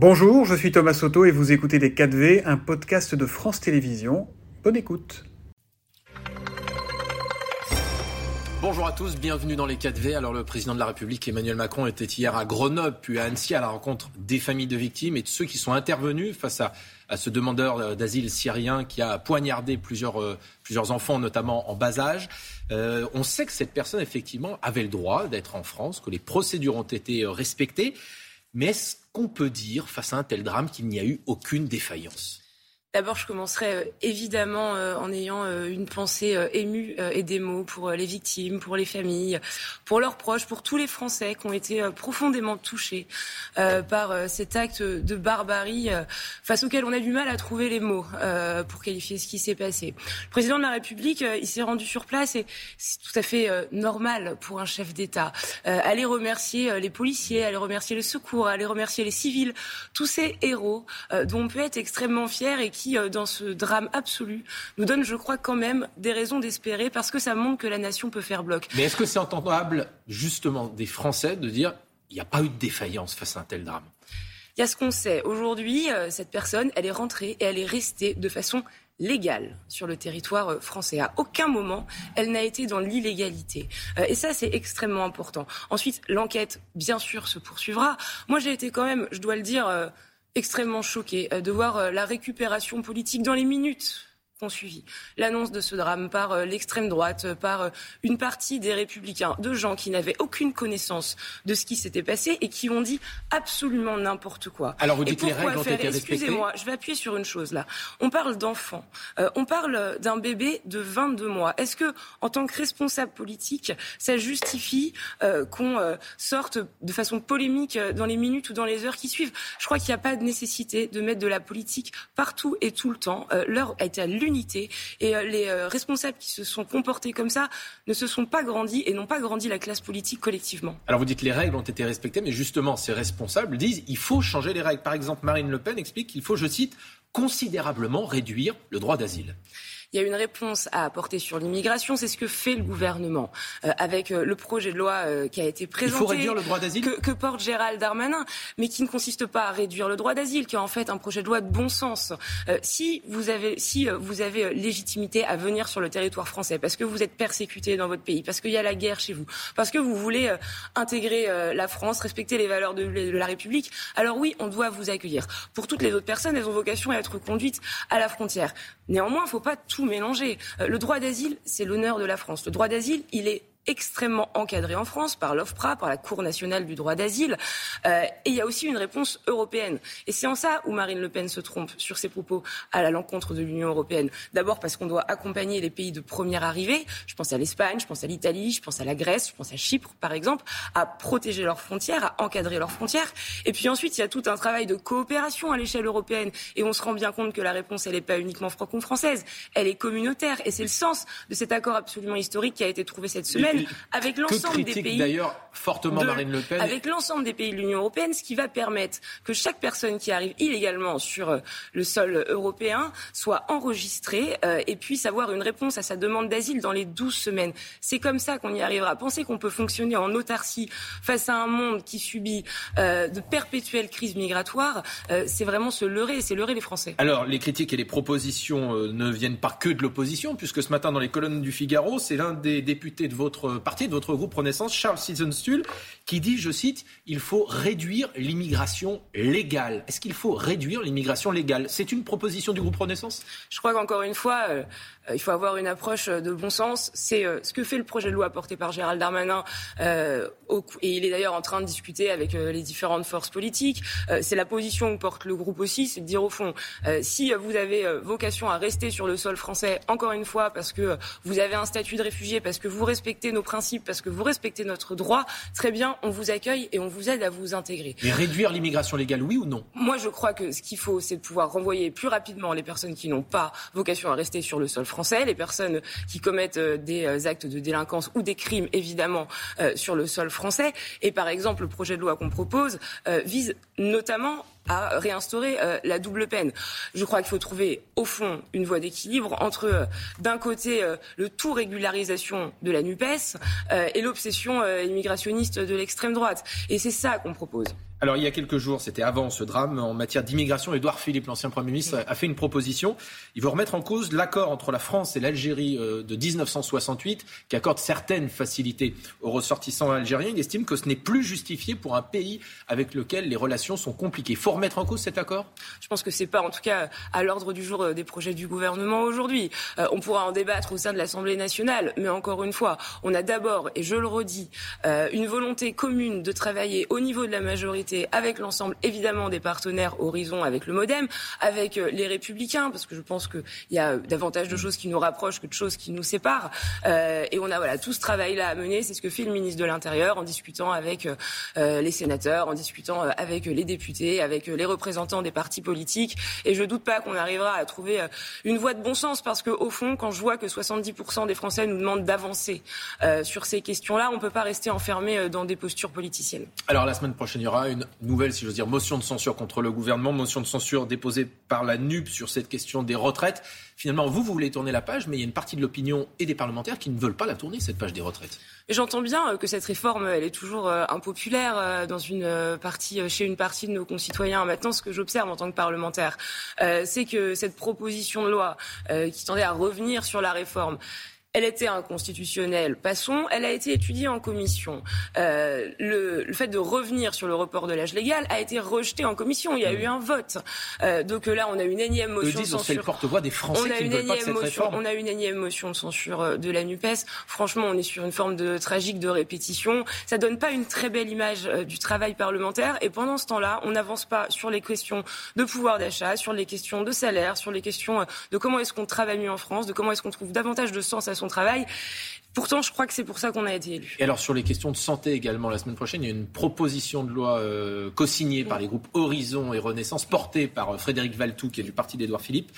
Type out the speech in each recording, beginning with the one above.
Bonjour, je suis Thomas Soto et vous écoutez Les 4V, un podcast de France Télévisions. Bonne écoute. Bonjour à tous, bienvenue dans les 4V. Alors le président de la République Emmanuel Macron était hier à Grenoble puis à Annecy à la rencontre des familles de victimes et de ceux qui sont intervenus face à, ce demandeur d'asile syrien qui a poignardé plusieurs, euh, plusieurs enfants, notamment en bas âge. Euh, on sait que cette personne, effectivement, avait le droit d'être en France, que les procédures ont été euh, respectées. Mais qu'on peut dire, face à un tel drame, qu'il n'y a eu aucune défaillance D'abord, je commencerai euh, évidemment euh, en ayant euh, une pensée émue et des mots pour les victimes, pour les familles, pour leurs proches, pour tous les Français qui ont été profondément touchés par cet acte de barbarie face auquel on a du mal à trouver les mots pour qualifier ce qui s'est passé. Le président de la République, il s'est rendu sur place et c'est tout à fait normal pour un chef d'État. aller remercier les policiers, aller remercier le secours, aller remercier les civils, tous ces héros dont on peut être extrêmement fier et qui, euh, dans ce drame absolu, nous donne, je crois, quand même des raisons d'espérer parce que ça montre que la nation peut faire bloc. Mais est-ce que c'est entendable, justement, des Français de dire il n'y a pas eu de défaillance face à un tel drame? Il y a ce qu'on sait. Aujourd'hui, euh, cette personne, elle est rentrée et elle est restée de façon légale sur le territoire euh, français. À aucun moment, elle n'a été dans l'illégalité. Et ça, c'est extrêmement important. Ensuite, l'enquête, bien sûr, se poursuivra. Moi, j'ai été quand même, je dois le dire, extrêmement choqué euh, de voir euh, la récupération politique dans les minutes ont suivi l'annonce de ce drame par euh, l'extrême droite, euh, par euh, une partie des républicains, de gens qui n'avaient aucune connaissance de ce qui s'était passé et qui ont dit absolument n'importe quoi. Alors vous dites les règles ont été respectées Excusez-moi, je vais appuyer sur une chose là. On parle d'enfants, on parle d'un bébé de 22 mois. Est-ce que, en tant que responsable politique, ça justifie qu'on sorte de façon polémique dans les minutes ou dans les heures qui suivent? Je crois qu'il n'y a pas de nécessité de mettre de la politique partout et tout le temps. L'heure a été à Et euh, les euh, responsables qui se sont comportés comme ça ne se sont pas grandis et n'ont pas grandi la classe politique collectivement. Alors vous dites que les règles ont été respectées, mais justement, ces responsables disent il faut changer les règles. Par exemple, Marine Le Pen explique qu'il faut, je cite, considérablement réduire le droit d'asile. Il y a une réponse à apporter sur l'immigration. C'est ce que fait le gouvernement euh, avec euh, le projet de loi euh, qui a été présenté. Il faut réduire le droit d'asile que, porte Gérald Darmanin, mais qui ne consiste pas à réduire le droit d'asile, qui est en fait un projet de loi de bon sens. si vous avez, si vous avez légitimité à venir sur le territoire français, parce que vous êtes persécuté dans votre pays, parce qu'il y a la guerre chez vous, parce que vous voulez intégrer la France, respecter les valeurs de, de la République, alors oui, on doit vous accueillir. Pour toutes les autres personnes, elles ont vocation à être conduites à la frontière. Néanmoins, il ne faut pas tout mélanger. Euh, le droit d'asile, c'est l'honneur de la France. Le droit d'asile, il est extrêmement encadré en France par l'OFPRA, par la Cour nationale du droit d'asile. Euh, et il y a aussi une réponse européenne. Et c'est en ça où Marine Le Pen se trompe sur ses propos à l'encontre de l'Union européenne. D'abord parce qu'on doit accompagner les pays de première arrivée. Je pense à l'Espagne, je pense à l'Italie, je pense à la Grèce, je pense à Chypre, par exemple, à protéger leurs frontières, à encadrer leurs frontières. Et puis ensuite, il y a tout un travail de coopération à l'échelle européenne. Et on se rend bien compte que la réponse, elle n'est pas uniquement franco-française, elle est communautaire. Et c'est le sens de cet accord absolument historique qui a été trouvé cette semaine avec l'ensemble des pays. D'ailleurs, fortement Marine Le Pen. Avec l'ensemble des pays de l'Union européenne, ce qui va permettre que chaque personne qui arrive illégalement sur euh, le sol européen soit enregistrée euh, et puisse avoir une réponse à sa demande d'asile dans les 12 semaines. C'est comme ça qu'on y arrivera. Penser qu'on peut fonctionner en autarcie face à un monde qui subit euh, de perpétuelles crises migratoires, c'est vraiment se leurrer, c'est leurrer les Français. Alors, les critiques et les propositions ne viennent pas que de l'opposition, puisque ce matin, dans les colonnes du Figaro, c'est l'un des députés de votre partie de votre groupe Renaissance, Charles Sisonstul, qui dit, je cite, il faut réduire l'immigration légale. Est-ce qu'il faut réduire l'immigration légale? C'est une proposition du groupe Renaissance? Je crois qu'encore une fois, euh, euh, il faut avoir une approche euh, de bon sens. C'est ce que fait le projet de loi porté par Gérald Darmanin, et il est d'ailleurs en train de discuter avec les différentes forces politiques. c'est la position que porte le groupe aussi, c'est de dire au fond, si vous avez vocation à rester sur le sol français, encore une fois, parce que vous avez un statut de réfugié, parce que vous respectez nos principes, parce que vous respectez notre droit, très bien, on vous accueille et on vous aide à vous intégrer. Mais réduire l'immigration légale, oui ou non? Moi, je crois que ce qu'il faut, c'est de pouvoir renvoyer plus rapidement les personnes qui n'ont pas vocation à rester sur le sol français, les personnes qui commettent euh, des euh, actes de délinquance ou des crimes, évidemment, euh, sur le sol français. Et par exemple, le projet de loi qu'on propose vise notamment à réinstaurer euh, la double peine. Je crois qu'il faut trouver, au fond, une voie d'équilibre entre, euh, d'un côté, euh, le tout régularisation de la NUPES et l'obsession immigrationniste de l'extrême droite. Et c'est ça qu'on propose. Alors il y a quelques jours, c'était avant ce drame en matière d'immigration, Édouard Philippe, l'ancien Premier ministre, a fait une proposition. Il veut remettre en cause l'accord entre la France et l'Algérie euh, de 1968 qui accorde certaines facilités aux ressortissants algériens. Il estime que ce n'est plus justifié pour un pays avec lequel les relations sont compliquées. Il faut remettre en cause cet accord? Je pense que c'est pas en tout cas à l'ordre du jour euh, des projets du gouvernement aujourd'hui. Euh, on pourra en débattre au sein de l'Assemblée nationale, mais encore une fois, on a d'abord, et je le redis, une volonté commune de travailler au niveau de la majorité avec l'ensemble évidemment des partenaires Horizon, avec le MoDem, avec euh, les Républicains, parce que je pense qu'il y a davantage de choses qui nous rapprochent que de choses qui nous séparent. Euh, et on a voilà tout ce travail-là à mener. C'est ce que fait le ministre de l'Intérieur en discutant avec euh, les sénateurs, en discutant avec les députés, avec les représentants des partis politiques. Et je ne doute pas qu'on arrivera à trouver une voie de bon sens, parce qu'au fond, quand je vois que 70% des Français nous demandent d'avancer sur ces questions-là, on ne peut pas rester enfermé dans des postures politiciennes. Alors la semaine prochaine, il y aura une nouvelle, si j'ose dire, motion de censure contre le gouvernement, motion de censure déposée par la NUP sur cette question des retraites. Finalement, vous, vous voulez tourner la page, mais il y a une partie de l'opinion et des parlementaires qui ne veulent pas la tourner, cette page des retraites. J'entends bien euh, que cette réforme, elle est toujours euh, impopulaire euh, chez une partie de nos concitoyens. Maintenant, ce que j'observe en tant que parlementaire, c'est que cette proposition de loi qui tendait à revenir sur la réforme, elle était inconstitutionnelle, passons. Elle a été étudiée en commission. Euh, le, le, fait de revenir sur le report de l'âge légal a été rejeté en commission. Il y a eu un vote. Euh, donc là, on a une énième motion de censure. porte-voix des Français on a qui une ne pas de cette motion, On a une énième motion de censure euh, de la NUPES. Franchement, on est sur une forme de tragique de répétition. Ça donne pas une très belle image euh, du travail parlementaire. Et pendant ce temps-là, on n'avance pas sur les questions de pouvoir d'achat, sur les questions de salaire, sur les questions euh, de comment est-ce qu'on travaille mieux en France, de comment est-ce qu'on trouve davantage de sens à son travail. Pourtant, je crois que c'est pour ça qu'on a été élu. Et alors, sur les questions de santé également, la semaine prochaine, il y a une proposition de loi euh, co-signée par les groupes Horizon et Renaissance, portée par euh, Frédéric Valtou, qui est du parti d'Édouard Philippe,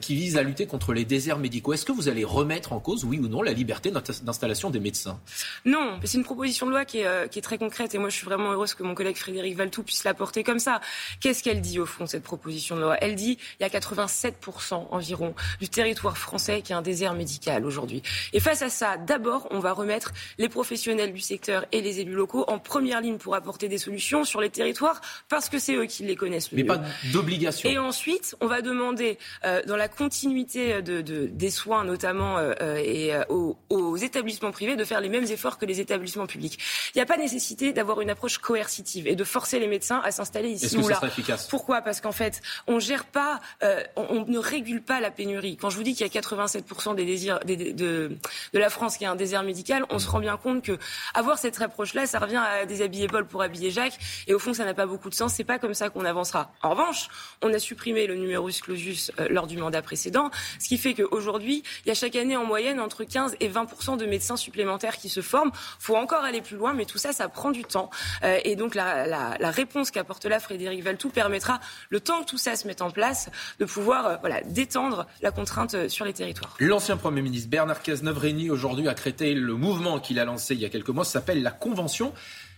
qui vise à lutter contre les déserts médicaux. Est-ce que vous allez remettre en cause, oui ou non, la liberté d'installation des médecins? Non, c'est une proposition de loi qui est, euh, qui est, très concrète et moi je suis vraiment heureuse que mon collègue Frédéric Valtou puisse la porter comme ça. Qu'est-ce qu'elle dit au fond, cette proposition de loi? Elle dit il y a 87% environ du territoire français qui est un désert médical aujourd'hui. Et face à ça, d'abord, on va remettre les professionnels du secteur et les élus locaux en première ligne pour apporter des solutions sur les territoires parce que c'est eux qui les connaissent le Mais pas d'obligation. Et ensuite, on va demander euh, dans la continuité de, de, des soins notamment euh, euh et euh, aux, aux, établissements privés de faire les mêmes efforts que les établissements publics. Il n'y a pas nécessité d'avoir une approche coercitive et de forcer les médecins à s'installer ici ou là. Efficace? Pourquoi? Parce qu'en fait, on gère pas, euh, on, on, ne régule pas la pénurie. Quand je vous dis qu'il y a 87% des désirs des, de, de la France qui est un désert médical, on se rend bien compte que avoir cette approche-là, ça revient à déshabiller Paul pour habiller Jacques. Et au fond, ça n'a pas beaucoup de sens. C'est pas comme ça qu'on avancera. En revanche, on a supprimé le numerus clausus euh, lors du mandat précédent, ce qui fait qu'aujourd'hui, il y a chaque année en moyenne entre 15 et 20 de médecins supplémentaires qui se forment. Il faut encore aller plus loin, mais tout ça, ça prend du temps. Euh, et donc la, réponse qu'apporte là Frédéric Valtou permettra, le temps que tout ça se mette en place, de pouvoir euh, détendre la contrainte euh, sur les territoires. L'ancien Premier ministre Bernard Cazeneuve réunit aujourd'hui à créer le mouvement qu'il a lancé il y a quelques mois, s'appelle la Convention.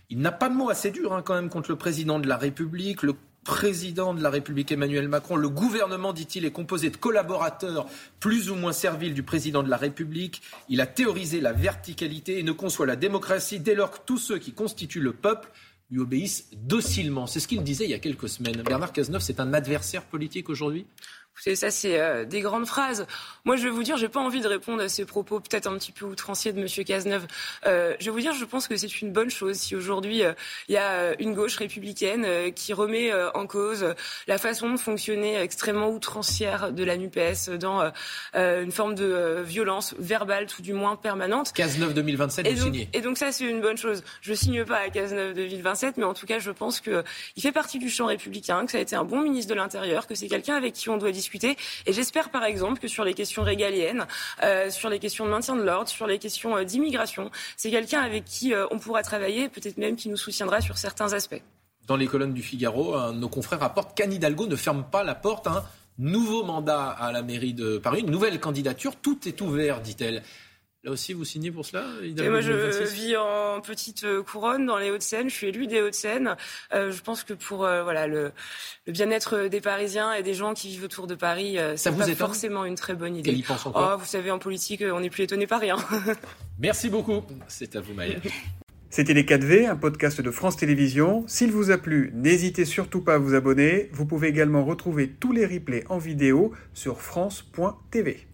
Il n'a pas de mots assez durs hein, quand même contre le président de la République, le président de la République Emmanuel Macron. Le gouvernement, dit-il, est composé de collaborateurs plus ou moins serviles du président de la République. Il a théorisé la verticalité et ne conçoit la démocratie dès lors que tous ceux qui constituent le peuple lui obéissent docilement. C'est ce qu'il disait il y a quelques semaines. Bernard Cazeneuve, c'est un adversaire politique aujourd'hui? Savez, ça, c'est euh, des grandes phrases. Moi, je vais vous dire, j'ai pas envie de répondre à ces propos peut-être un petit peu outranciers de Monsieur Cazeneuve. Euh, je vais vous dire, je pense que c'est une bonne chose si aujourd'hui euh, il y a euh, une gauche républicaine euh, qui remet en cause la façon de fonctionner extrêmement outrancière de la Nupes dans une forme de violence verbale, tout du moins permanente. Cazeneuve 2027, vous signez. Et donc ça, c'est une bonne chose. Je signe pas à Cazeneuve 2027, mais en tout cas, je pense que il fait partie du champ républicain, que ça a été un bon ministre de l'Intérieur, que c'est quelqu'un avec qui on doit discuter et j'espère par exemple que sur les questions régaliennes, euh, sur les questions de maintien de l'ordre, sur les questions euh, d'immigration, c'est quelqu'un avec qui euh, on pourra travailler, peut-être même qui nous soutiendra sur certains aspects. Dans les colonnes du Figaro, nos confrères rapportent qu'Anne Hidalgo ne ferme pas la porte à un nouveau mandat à la mairie de Paris, une nouvelle candidature. Tout est ouvert, dit-elle. Là aussi, vous signez pour cela Et Moi, je vis en petite euh, couronne dans les Hauts-de-Seine. Je suis élu des Hauts-de-Seine. Euh, je pense que pour euh, voilà le, le bien-être des Parisiens et des gens qui vivent autour de Paris, euh, c'est pas forcément une très bonne idée. pense oh, vous savez, en politique, on n'est plus étonné par rien. Merci beaucoup. C'est à vous, Maëlle. C'était Les 4V, un podcast de France Télévisions. S'il vous a plu, n'hésitez surtout pas à vous abonner. Vous pouvez également retrouver tous les replays en vidéo sur France.tv.